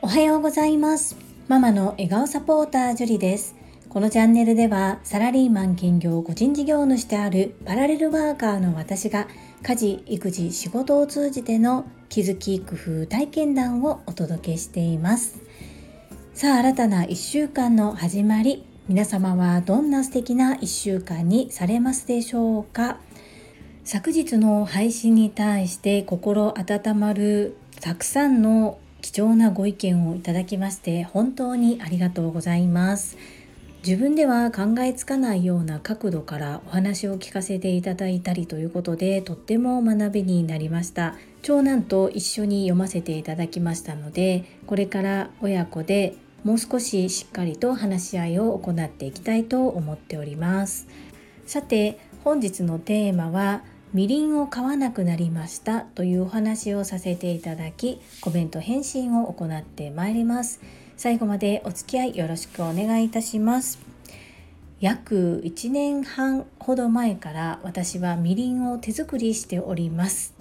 おはようございます。ママの笑顔サポータージュリです。このチャンネルではサラリーマン兼業個人事業主であるパラレルワーカーの私が家事育児仕事を通じての気づき工夫体験談をお届けしています。さあ新たな1週間の始まり皆様はどんな素敵な1週間にされますでしょうか？昨日の配信に対して心温まるたくさんの貴重なご意見をいただきまして本当にありがとうございます。自分では考えつかないような角度からお話を聞かせていただいたりということでとっても学びになりました長男と一緒に読ませていただきましたのでこれから親子でもう少ししっかりと話し合いを行っていきたいと思っておりますさて本日のテーマはみりんを買わなくなりましたというお話をさせていただきコメント返信を行ってまいります。最後までお付き合いよろしくお願いいたします。約1年半ほど前から私はみりんを手作りしております。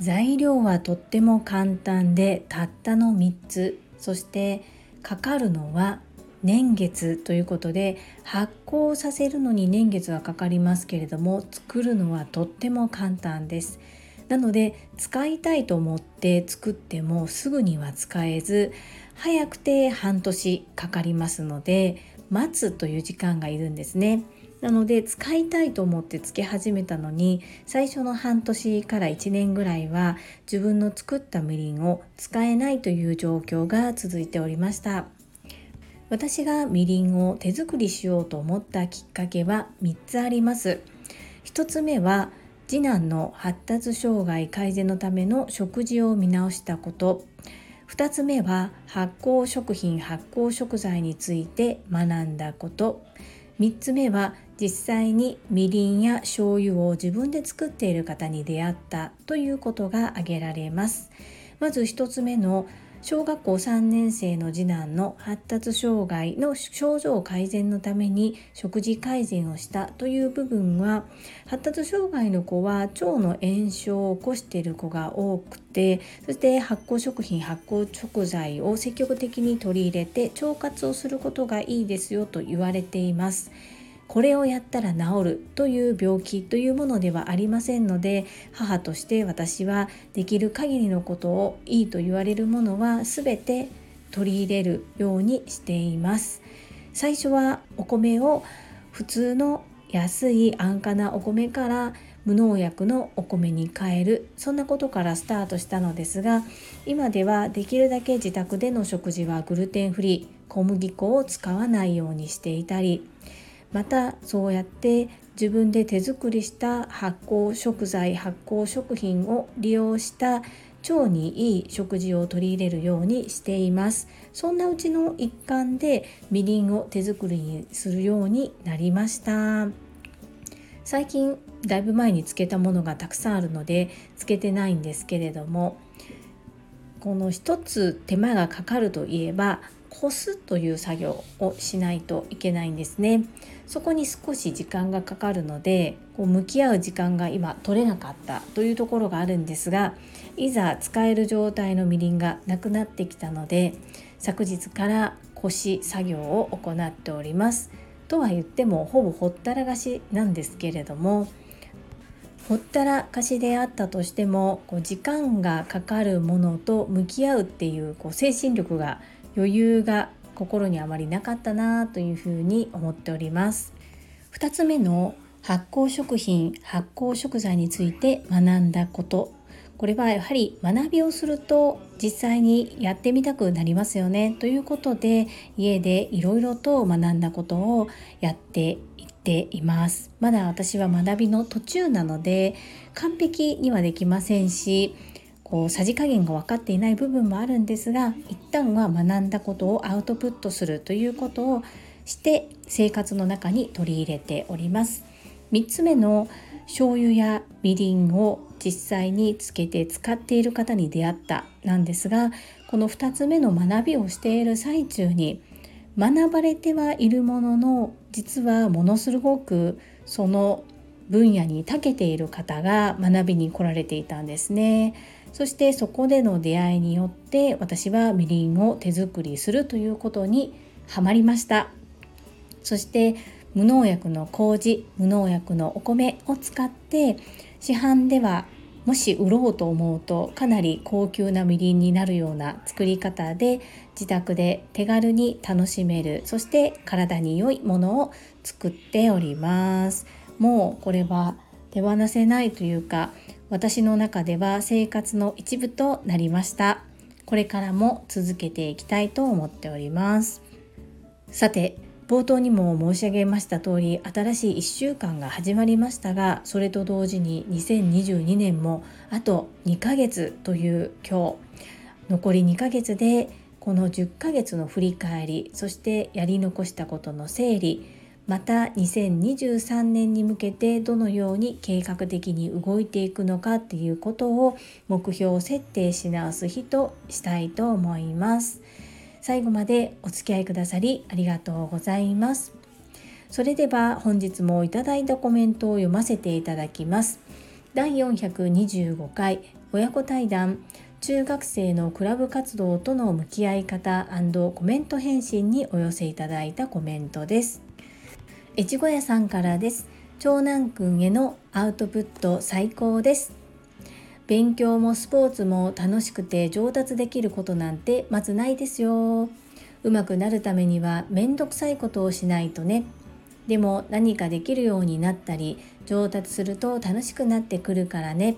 材料はとっても簡単でたったの3つ。そしてかかるのは年月ということで発酵させるのに年月はかかりますけれども作るのはとっても簡単ですなので使いたいと思って作ってもすぐには使えず早くて半年かかりますので待つという時間がいるんですね。なので使いたいと思ってつけ始めたのに最初の半年から1年ぐらいは自分の作ったみりんを使えないという状況が続いておりました私がみりんを手作りしようと思ったきっかけは3つあります。1つ目は次男の発達障害改善のための食事を見直したこと。2つ目は発酵食品発酵食材について学んだこと。3つ目は実際にみりんや醤油を自分で作っている方に出会ったということが挙げられます。まず1つ目の小学校3年生の次男の発達障害の症状改善のために食事改善をしたという部分は発達障害の子は腸の炎症を起こしている子が多くてそして発酵食品発酵食材を積極的に取り入れて腸活をすることがいいですよと言われています。これをやったら治るという病気というものではありませんので母として私はできる限りのことをいいと言われるものは全て取り入れるようにしています。最初はお米を普通の安い安価なお米から無農薬のお米に変える。そんなことからスタートしたのですが今ではできるだけ自宅での食事はグルテンフリー小麦粉を使わないようにしていたりまたそうやって自分で手作りした発酵食材発酵食品を利用した腸にいい食事を取り入れるようにしています。そんなうちの一環でみりんを手作りにするようになりました。最近だいぶ前につけたものがたくさんあるのでつけてないんですけれどもこの一つ手間がかかるといえば干すという作業をしないといけないんですね。そこに少し時間がかかるのでこう向き合う時間が今取れなかったというところがあるんですがいざ使える状態のみりんがなくなってきたので昨日から干し作業を行っております。とは言ってもほぼほったらかしなんですけれどもほったらかしであったとしてもこう時間がかかるものと向き合うっていうこう精神力が余裕が心にあまりなかったなというふうに思っております。2つ目の発酵食品発酵食材について学んだこと。これはやはり学びをすると実際にやってみたくなりますよね。ということで家でいろいろと学んだことをやっていっています。まだ私は学びの途中なので完璧にはできませんしこうさじ加減が分かっていない部分もあるんですが一旦は学んだことをアウトプットするということをして生活の中に取り入れております3つ目の醤油やみりんを実際につけて使っている方に出会ったなんですがこの2つ目の学びをしている最中に学ばれてはいるものの実はものすごくその分野に長けている方が学びに来られていたんですね。そしてそこでの出会いによって私はみりんを手作りするということにはまりました。そして無農薬の麹無農薬のお米を使って市販ではもし売ろうと思うとかなり高級なみりんになるような作り方で自宅で手軽に楽しめるそして体に良いものを作っております。もうこれは手放せないというか私の中では生活の一部となりました。これからも続けていきたいと思っております。さて冒頭にも申し上げました通り新しい1週間が始まりましたがそれと同時に2022年もあと2ヶ月という今日。残り2ヶ月でこの10ヶ月の振り返りそしてやり残したことの整理また2023年に向けてどのように計画的に動いていくのかっていうことを目標を設定し直す日としたいと思います。最後までお付き合いくださりありがとうございます。それでは本日もいただいたコメントを読ませていただきます。第425回親子対談。中学生のクラブ活動との向き合い方コメント返信にお寄せいただいたコメントです。越後屋さんからです。長男くんへのアウトプット最高です。勉強もスポーツも楽しくて上達できることなんてまずないですよ。うまくなるためにはめんどくさいことをしないとね。でも何かできるようになったり上達すると楽しくなってくるからね。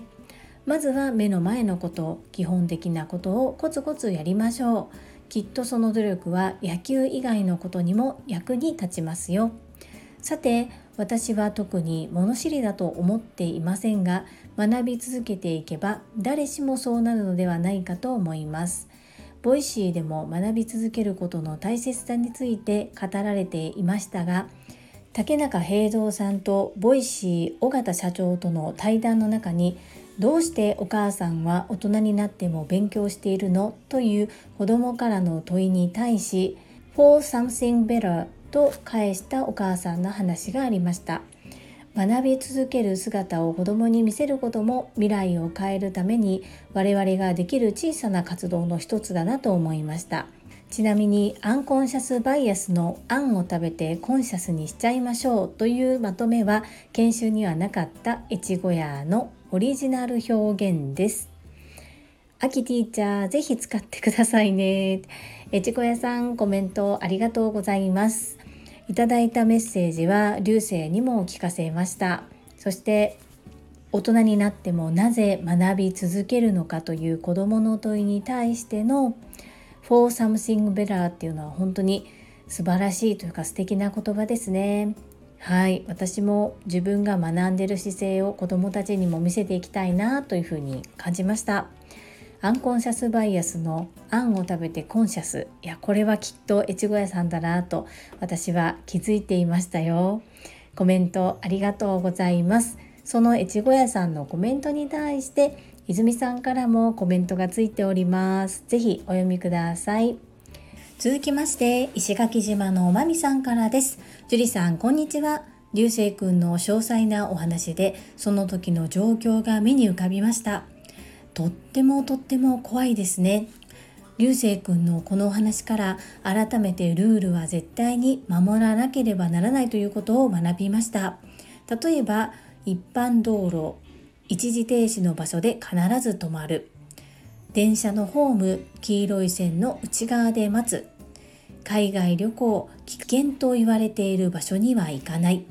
まずは目の前のこと基本的なことをコツコツやりましょう。きっとその努力は野球以外のことにも役に立ちますよ。さて私は特に物知りだと思っていませんが学び続けていけば誰しもそうなるのではないかと思います。ボイシーでも学び続けることの大切さについて語られていましたが竹中平蔵さんと Voicy 緒方社長との対談の中にどうしてお母さんは大人になっても勉強しているのという子供からの問いに対し For something better と返したお母さんの話がありました。学び続ける姿を子供に見せることも未来を変えるために我々ができる小さな活動の一つだなと思いました。ちなみにアンコンシャスバイアスのあんを食べてコンシャスにしちゃいましょうというまとめは研修にはなかった越後屋のオリジナル表現です。あきティーチャーぜひ使ってくださいね。越後屋さんコメントありがとうございます。いただいたメッセージは流星にも聞かせました。そして大人になってもなぜ学び続けるのかという子どもの問いに対しての For something better っていうのは本当に素晴らしいというか素敵な言葉ですね。はい。私も自分が学んでる姿勢を子どもたちにも見せていきたいなというふうに感じました。アンコンシャスバイアスのあんを食べてコンシャス。いやこれはきっと越後屋さんだなと私は気づいていましたよ。コメントありがとうございます。その越後屋さんのコメントに対して泉さんからもコメントがついております。ぜひお読みください。続きまして石垣島のまみさんからです。樹里さんこんにちは。流星くんの詳細なお話でその時の状況が目に浮かびました。とってもとっても怖いですね。流星くんのこのお話から改めてルールは絶対に守らなければならないということを学びました。例えば一般道路、一時停止の場所で必ず止まる。電車のホーム、黄色い線の内側で待つ。海外旅行、危険と言われている場所には行かない。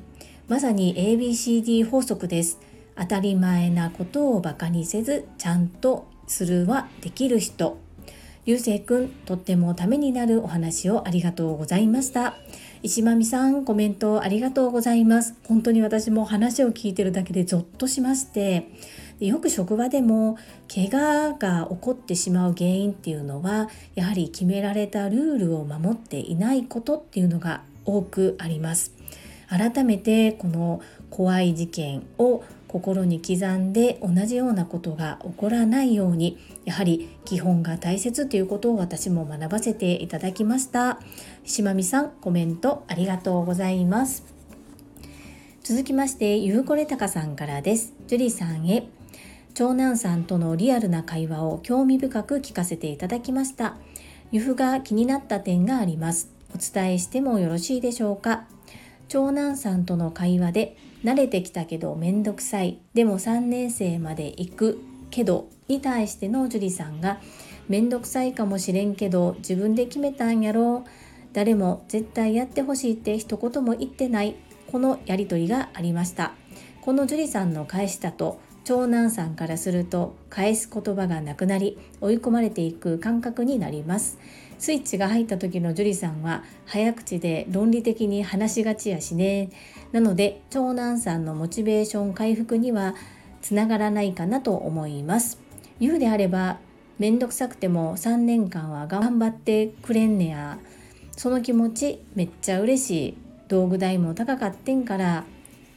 まさに ABCD 法則です。当たり前なことをバカにせずちゃんとするはできる人。ゆうせいくんとってもためになるお話をありがとうございました。石間美さんコメントありがとうございます。本当に私も話を聞いてるだけでゾッとしまして。よく職場でも怪我が起こってしまう原因っていうのはやはり決められたルールを守っていないことっていうのが多くあります。改めてこの怖い事件を心に刻んで同じようなことが起こらないようにやはり基本が大切ということを私も学ばせていただきました。島美さんコメントありがとうございます。続きましてゆうこれたかさんからです。ジュリさんへ。長男さんとのリアルな会話を興味深く聞かせていただきました。由布が気になった点があります。お伝えしてもよろしいでしょうか。長男さんとの会話で慣れてきたけどめんどくさい。でも3年生まで行くけどに対しての樹里さんがめんどくさいかもしれんけど自分で決めたんやろ。誰も絶対やってほしいって一言も言ってない。このやりとりがありました。この樹里さんの返したと長男さんからすると返す言葉がなくなり追い込まれていく感覚になります。スイッチが入った時の樹里さんは早口で論理的に話しがちやしね。なので長男さんのモチベーション回復にはつながらないかなと思います。言うであればめんどくさくても3年間は頑張ってくれんねや。その気持ちめっちゃ嬉しい。道具代も高かってんから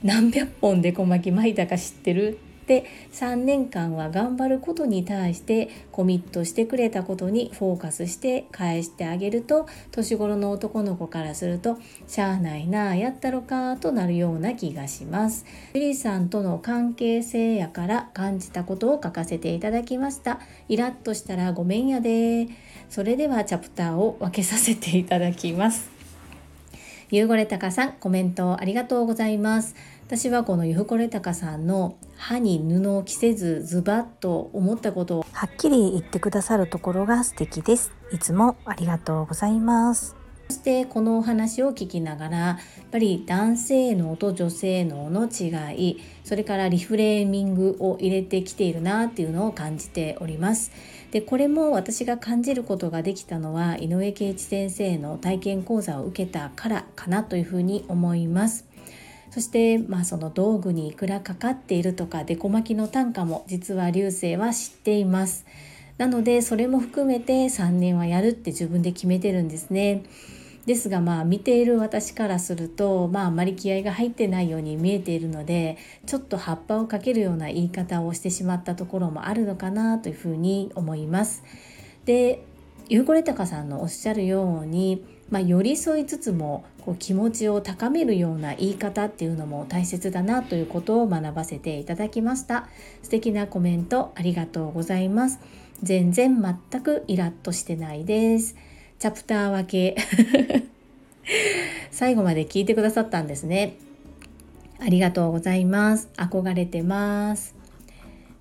何百本で小巻き巻いたか知ってるで3年間は頑張ることに対してコミットしてくれたことにフォーカスして返してあげると年頃の男の子からするとしゃあないなあやったろかとなるような気がします。ゆりさんとの関係性やから感じたことを書かせていただきました。イラッとしたらごめんやで。それではチャプターを分けさせていただきます。ゆうごれたかさんコメントありがとうございます。私はこのゆふこれたかさんの歯に布を着せずズバッと思ったことをはっきり言ってくださるところが素敵です。いつもありがとうございます。そしてこのお話を聞きながらやっぱり男性脳と女性脳の違いそれからリフレーミングを入れてきているなっていうのを感じております。でこれも私が感じることができたのは井上圭一先生の体験講座を受けたからかなというふうに思います。そして、まあ、その道具にいくらかかっているとかデコ巻きの単価も実は流星は知っています。なのでそれも含めて3年はやるって自分で決めてるんですね。ですがまあ見ている私からするとまああまり気合が入ってないように見えているのでちょっと葉っぱをかけるような言い方をしてしまったところもあるのかなというふうに思います。でゆうこれたかさんのおっしゃるようにまあ、寄り添いつつもこう気持ちを高めるような言い方っていうのも大切だなということを学ばせていただきました。素敵なコメントありがとうございます。全然全くイラッとしてないです。チャプター分け。最後まで聞いてくださったんですね。ありがとうございます。憧れてます。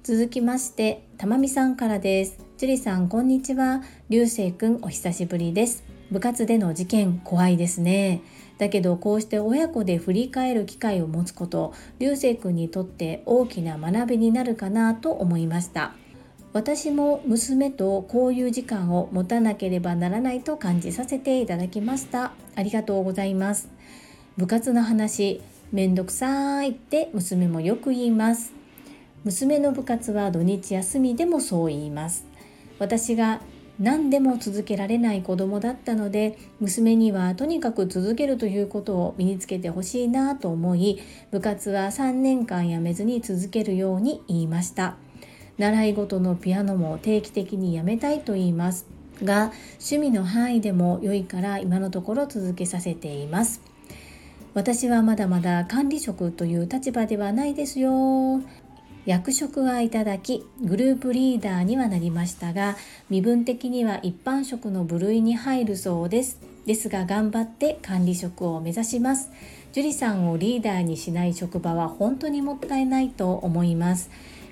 続きましてたまみさんからです。樹里さんこんにちは。流星くんお久しぶりです。部活での事件怖いですね。だけどこうして親子で振り返る機会を持つこと流星君にとって大きな学びになるかなと思いました。私も娘とこういう時間を持たなければならないと感じさせていただきました。ありがとうございます。部活の話めんどくさいって娘もよく言います。娘の部活は土日休みでもそう言います。私が何でも続けられない子供だったので娘にはとにかく続けるということを身につけてほしいなと思い部活は3年間やめずに続けるように言いました。習い事のピアノも定期的にやめたいと言います。が趣味の範囲でも良いから今のところ続けさせています。私はまだまだ管理職という立場ではないですよ。役職はいただきグループリーダーにはなりましたが身分的には一般職の部類に入るそうです。ですが頑張って管理職を目指します。樹里さんをリーダーにしない職場は本当にもったいないと思います。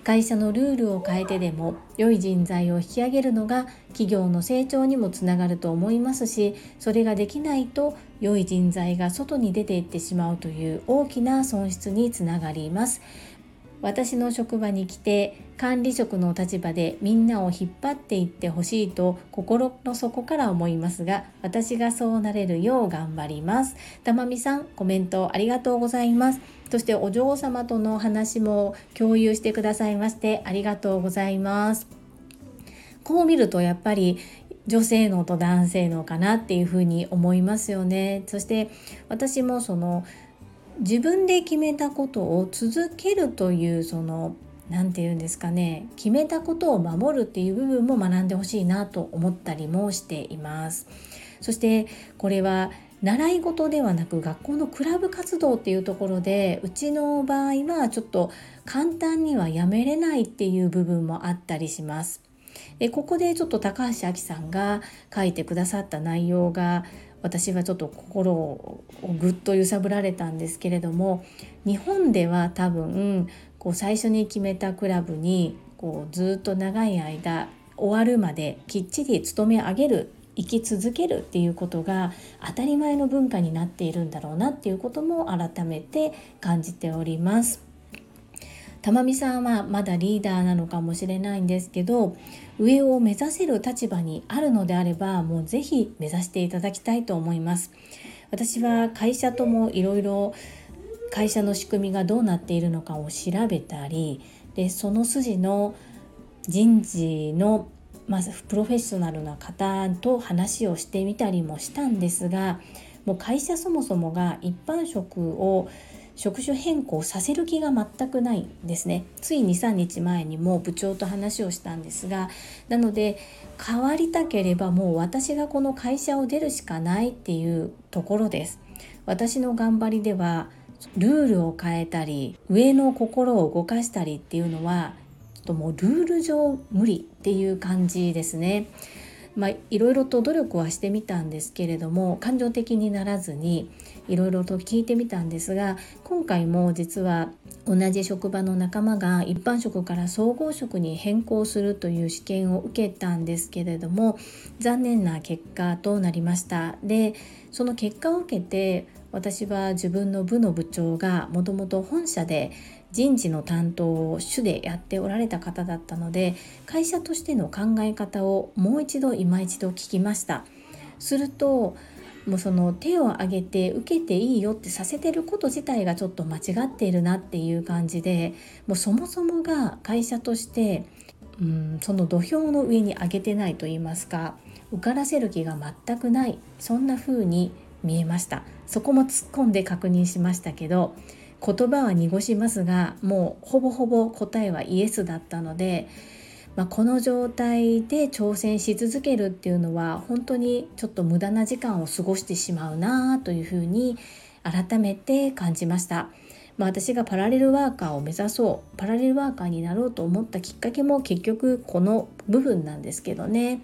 会社のルールを変えてでも良い人材を引き上げるのが企業の成長にもつながると思いますしそれができないと良い人材が外に出ていってしまうという大きな損失につながります。私の職場に来て管理職の立場でみんなを引っ張っていってほしいと心の底から思いますが私がそうなれるよう頑張ります。たまみさんコメントありがとうございます。そしてお嬢様との話も共有してくださいましてありがとうございます。こう見るとやっぱり女性のと男性のかなっていうふうに思いますよね。そして私もその自分で決めたことを続けるというその何て言うんですかね決めたことを守るっていう部分も学んでほしいなと思ったりもしています。そしてこれは習い事ではなく学校のクラブ活動っていうところでうちの場合はちょっと簡単にはやめれないっていう部分もあったりします。でここでちょっと高橋亜紀さんが書いてくださった内容が私はちょっと心をぐっと揺さぶられたんですけれども日本では多分こう最初に決めたクラブにこうずっと長い間終わるまできっちり勤め上げる生き続けるっていうことが当たり前の文化になっているんだろうなっていうことも改めて感じております。玉美さんはまだリーダーなのかもしれないんですけど上を目指せる立場にあるのであればもう是非目指していただきたいと思います。私は会社ともいろいろ会社の仕組みがどうなっているのかを調べたりでその筋の人事のまずプロフェッショナルな方と話をしてみたりもしたんですがもう会社そもそもが一般職を職種変更させる気が全くないんですねつい23日前にも部長と話をしたんですがなので変わりたければもう私がこの会社を出るしかないっていうところです私の頑張りではルールを変えたり上の心を動かしたりっていうのはちょっともうルール上無理っていう感じですね。まあ、いろいろと努力はしてみたんですけれども感情的にならずにいろいろと聞いてみたんですが今回も実は同じ職場の仲間が一般職から総合職に変更するという試験を受けたんですけれども残念な結果となりました。でその結果を受けて私は自分の部の部長がもともと本社で人事の担当を主でやっておられた方だったので会社としての考え方をもう一度今一度聞きました。するともうその手を挙げて受けていいよってさせてること自体がちょっと間違っているなっていう感じでもうそもそもが会社としてうんその土俵の上に上げてないと言いますか受からせる気が全くないそんな風に見えました。そこも突っ込んで確認しましたけど言葉は濁しますがもうほぼほぼ答えはイエスだったので、まあ、この状態で挑戦し続けるっていうのは本当にちょっと無駄な時間を過ごしてしまうなというふうに改めて感じました。まあ、私がパラレルワーカーを目指そうパラレルワーカーになろうと思ったきっかけも結局この部分なんですけどね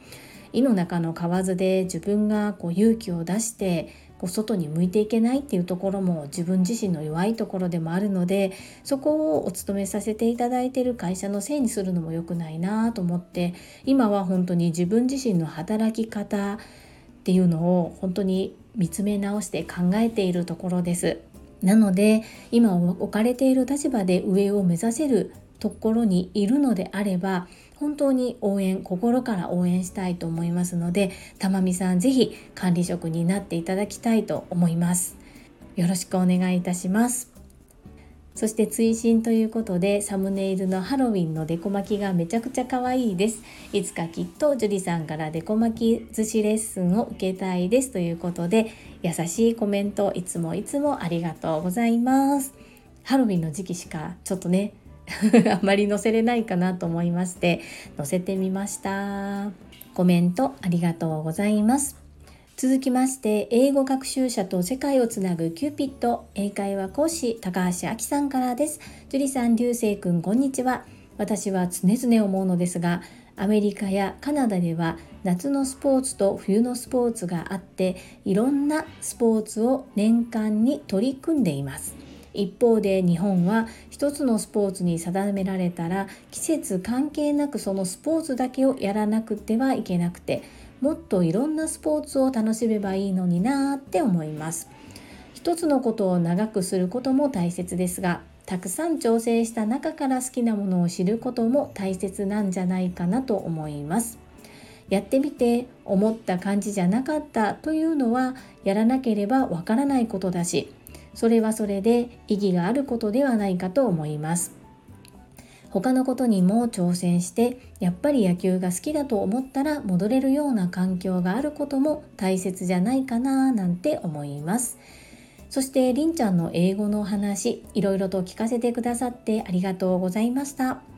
井の中の蛙で自分がこう勇気を出してこう外に向いていけないっていうところも自分自身の弱いところでもあるのでそこをお勤めさせていただいてる会社のせいにするのも良くないなと思って今は本当に自分自身の働き方っていうのを本当に見つめ直して考えているところです。なので今置かれている立場で上を目指せるところにいるのであれば本当に応援心から応援したいと思いますので玉美さん是非管理職になっていただきたいと思います。よろしくお願いいたします。そして追伸ということでサムネイルのハロウィンのデコ巻きがめちゃくちゃ可愛いです。いつかきっと樹里さんからデコ巻き寿司レッスンを受けたいですということで優しいコメントいつもいつもありがとうございます。ハロウィンの時期しかちょっとね あまり載せれないかなと思いまして載せてみました。コメントありがとうございます。続きまして英語学習者と世界をつなぐキューピット英会話講師高橋明さんからです。樹里さん流星くんこんにちは。私は常々思うのですがアメリカやカナダでは夏のスポーツと冬のスポーツがあっていろんなスポーツを年間に取り組んでいます。一方で日本は一つのスポーツに定められたら季節関係なくそのスポーツだけをやらなくてはいけなくてもっといろんなスポーツを楽しめばいいのになーって思います。一つのことを長くすることも大切ですがたくさん調整した中から好きなものを知ることも大切なんじゃないかなと思います。やってみて思った感じじゃなかったというのはやらなければわからないことだしそれはそれで意義があることではないかと思います。他のことにも挑戦してやっぱり野球が好きだと思ったら戻れるような環境があることも大切じゃないかななんて思います。そしてりんちゃんの英語の話いろいろと聞かせてくださってありがとうございました。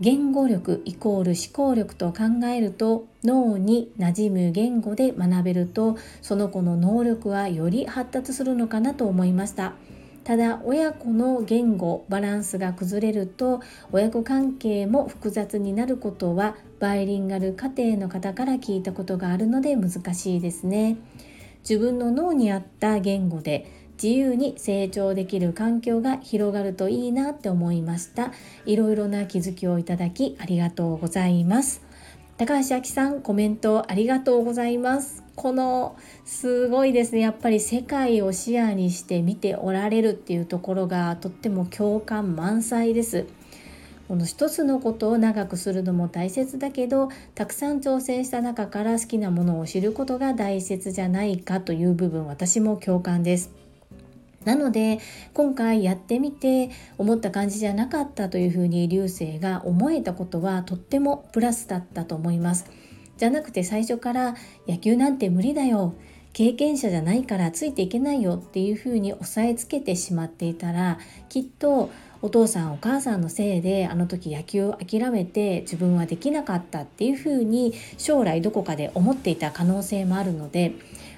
言語力イコール思考力と考えると脳に馴染む言語で学べるとその子の能力はより発達するのかなと思いました。ただ親子の言語バランスが崩れると親子関係も複雑になることはバイリンガル家庭の方から聞いたことがあるので難しいですね。自分の脳に合った言語で自由に成長できる環境が広がるといいなって思いました。いろいろな気づきをいただきありがとうございます。高橋明さんコメントありがとうございます。このすごいですね。やっぱり世界を視野にして見ておられるっていうところがとっても共感満載です。この一つのことを長くするのも大切だけどたくさん挑戦した中から好きなものを知ることが大切じゃないかという部分私も共感です。なので今回やってみて思った感じじゃなかったというふうに流星が思えたことはとってもプラスだったと思います。じゃなくて最初から野球なんて無理だよ経験者じゃないからついていけないよっていうふうに押さえつけてしまっていたらきっとお父さんお母さんのせいであの時野球を諦めて自分はできなかったっていうふうに将来どこかで思っていた可能性もあるので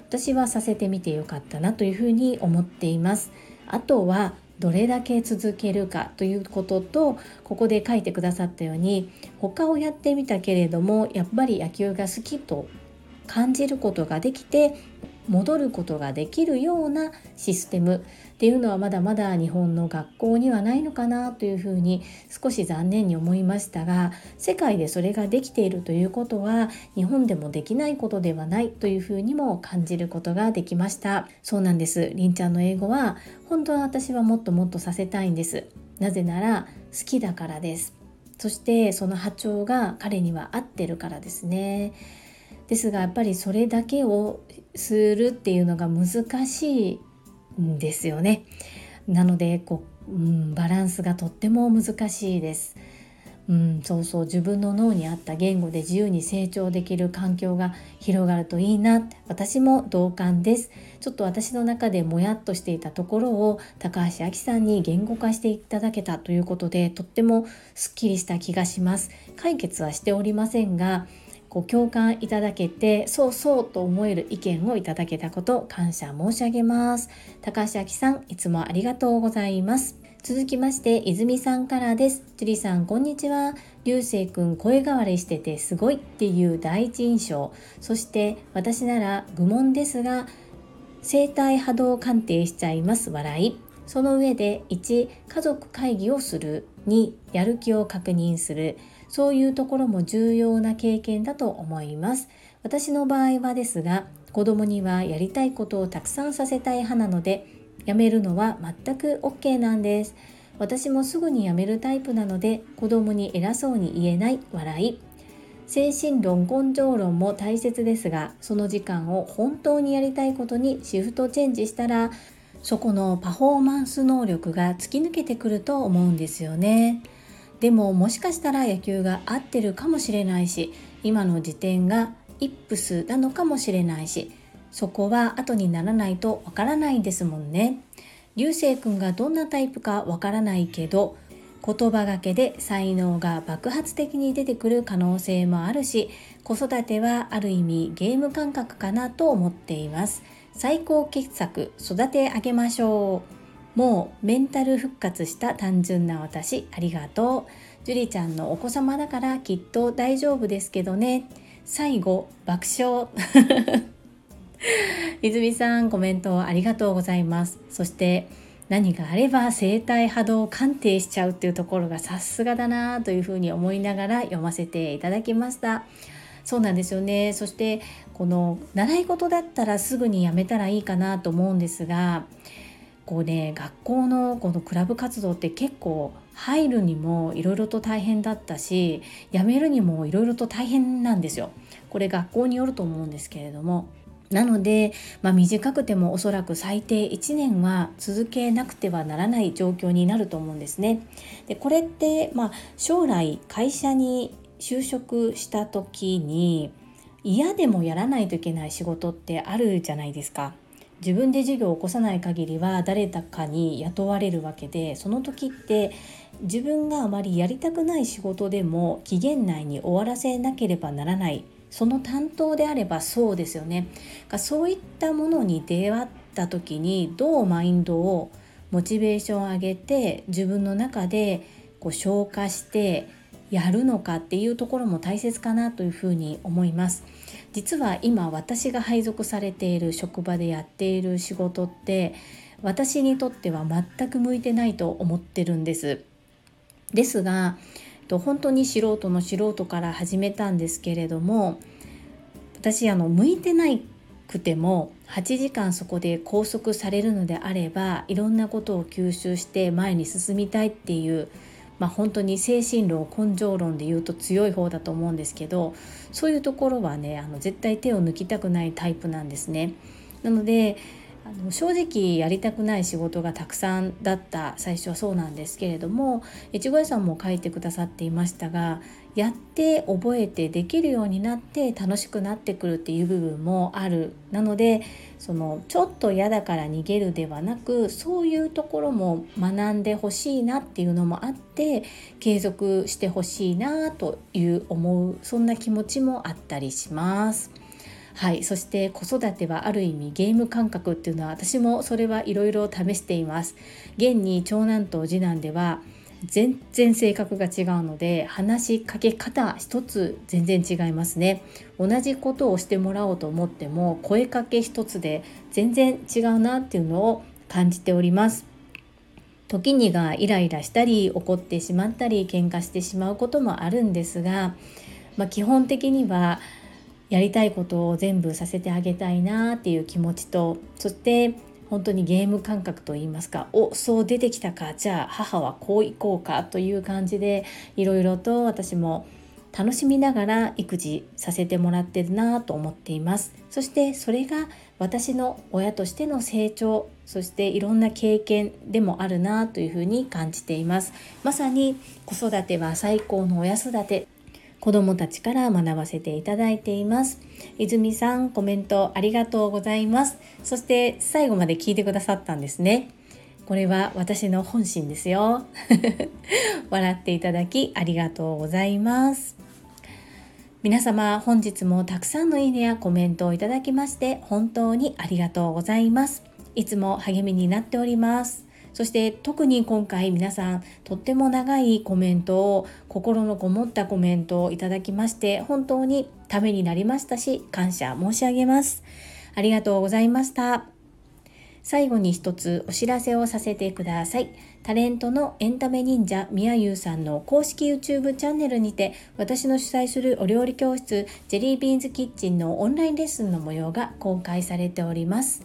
私はさせてみてよかったなというふうに思っています。あとはどれだけ続けるかということとここで書いてくださったように他をやってみたけれどもやっぱり野球が好きと感じることができて戻ることができるようなシステム。っていうのはまだまだ日本の学校にはないのかなというふうに少し残念に思いましたが世界でそれができているということは日本でもできないことではないというふうにも感じることができました。そうなんです。りんちゃんの英語は本当は私はもっともっとさせたいんです。なぜなら好きだからです。そしてその波長が彼には合ってるからですね。ですがやっぱりそれだけをするっていうのが難しいんですよね。なのでこう、うん、バランスがとっても難しいです。うん、そうそう自分の脳に合った言語で自由に成長できる環境が広がるといいな私も同感ですちょっと私の中でもやっとしていたところを高橋明さんに言語化していただけたということでとってもすっきりした気がします解決はしておりませんがご共感いただけてそうそうと思える意見をいただけたこと感謝申し上げます。高橋明さんいつもありがとうございます。続きまして泉さんからです。樹里さんこんにちは。流星くん声変わりしててすごいっていう第一印象。そして私なら愚問ですが生体波動鑑定しちゃいます。笑い。その上で1家族会議をする。2やる気を確認する。そういうところも重要な経験だと思います。私の場合はですが子供にはやりたいことをたくさんさせたい派なのでやめるのは全く OK なんです。私もすぐにやめるタイプなので子供に偉そうに言えない笑い。精神論根性論も大切ですがその時間を本当にやりたいことにシフトチェンジしたらそこのパフォーマンス能力が突き抜けてくると思うんですよね。でももしかしたら野球が合ってるかもしれないし今の時点がイップスなのかもしれないしそこは後にならないとわからないんですもんね。流星君がどんなタイプかわからないけど言葉がけで才能が爆発的に出てくる可能性もあるし子育てはある意味ゲーム感覚かなと思っています最高傑作育て上げましょうもうメンタル復活した単純な私ありがとう。ジュリちゃんのお子様だからきっと大丈夫ですけどね。最後爆笑。泉さんコメントありがとうございます。そして何があれば生体波動鑑定しちゃうっていうところがさすがだなというふうに思いながら読ませていただきました。そうなんですよね。そしてこの習い事だったらすぐにやめたらいいかなと思うんですがこうね学校のこのクラブ活動って結構入るにもいろいろと大変だったし辞めるにもいろいろと大変なんですよ。これ学校によると思うんですけれどもなので、まあ、短くてもおそらく最低1年は続けなくてはならない状況になると思うんですね。でこれって、まあ、将来会社に就職した時に嫌でもやらないといけない仕事ってあるじゃないですか。自分で授業を起こさない限りは誰だかに雇われるわけでその時って自分があまりやりたくない仕事でも期限内に終わらせなければならない。その担当であればそうですよね。そういったものに出会った時にどうマインドをモチベーションを上げて自分の中でこう消化してやるのかっていうところも大切かなというふうに思います。実は今私が配属されている職場でやっている仕事って私にとっては全く向いてないと思ってるんです。ですが本当に素人の素人から始めたんですけれども私あの向いてないくても8時間そこで拘束されるのであればいろんなことを吸収して前に進みたいっていうまあ、本当に精神論根性論で言うと強い方だと思うんですけどそういうところはねあの絶対手を抜きたくないタイプなんですね。なのであの正直やりたくない仕事がたくさんだった最初はそうなんですけれども越後屋さんも書いてくださっていましたがやって覚えてできるようになって楽しくなってくるっていう部分もあるなのでそのちょっと嫌だから逃げるではなくそういうところも学んでほしいなっていうのもあって継続してほしいなという思うそんな気持ちもあったりします。はいそして子育てはある意味ゲーム感覚っていうのは私もそれはいろいろ試しています。現に長男と次男では全然性格が違うので話しかけ方一つ全然違いますね。同じことをしてもらおうと思っても声かけ一つで全然違うなっていうのを感じております。時にがイライラしたり怒ってしまったり喧嘩してしまうこともあるんですが、まあ、基本的にはやりたいことを全部させてあげたいなっていう気持ちとそして本当にゲーム感覚といいますかおそう出てきたかじゃあ母はこう行こうかという感じでいろいろと私も楽しみながら育児させてもらってるなと思っています。そしてそれが私の親としての成長そしていろんな経験でもあるなというふうに感じています。まさに子育ては最高の親育て。子どもたちから学ばせていただいています。泉さんコメントありがとうございます。そして最後まで聞いてくださったんですね。これは私の本心ですよ。笑っていただきありがとうございます。皆様本日もたくさんのいいねやコメントをいただきまして本当にありがとうございます。いつも励みになっております。そして特に今回皆さんとっても長いコメントを心のこもったコメントをいただきまして本当にためになりましたし感謝申し上げますありがとうございました最後に一つお知らせをさせてください。タレントのエンタメ忍者みやゆうさんの公式 YouTube チャンネルにて私の主催するお料理教室ジェリービーンズキッチンのオンラインレッスンの模様が公開されております。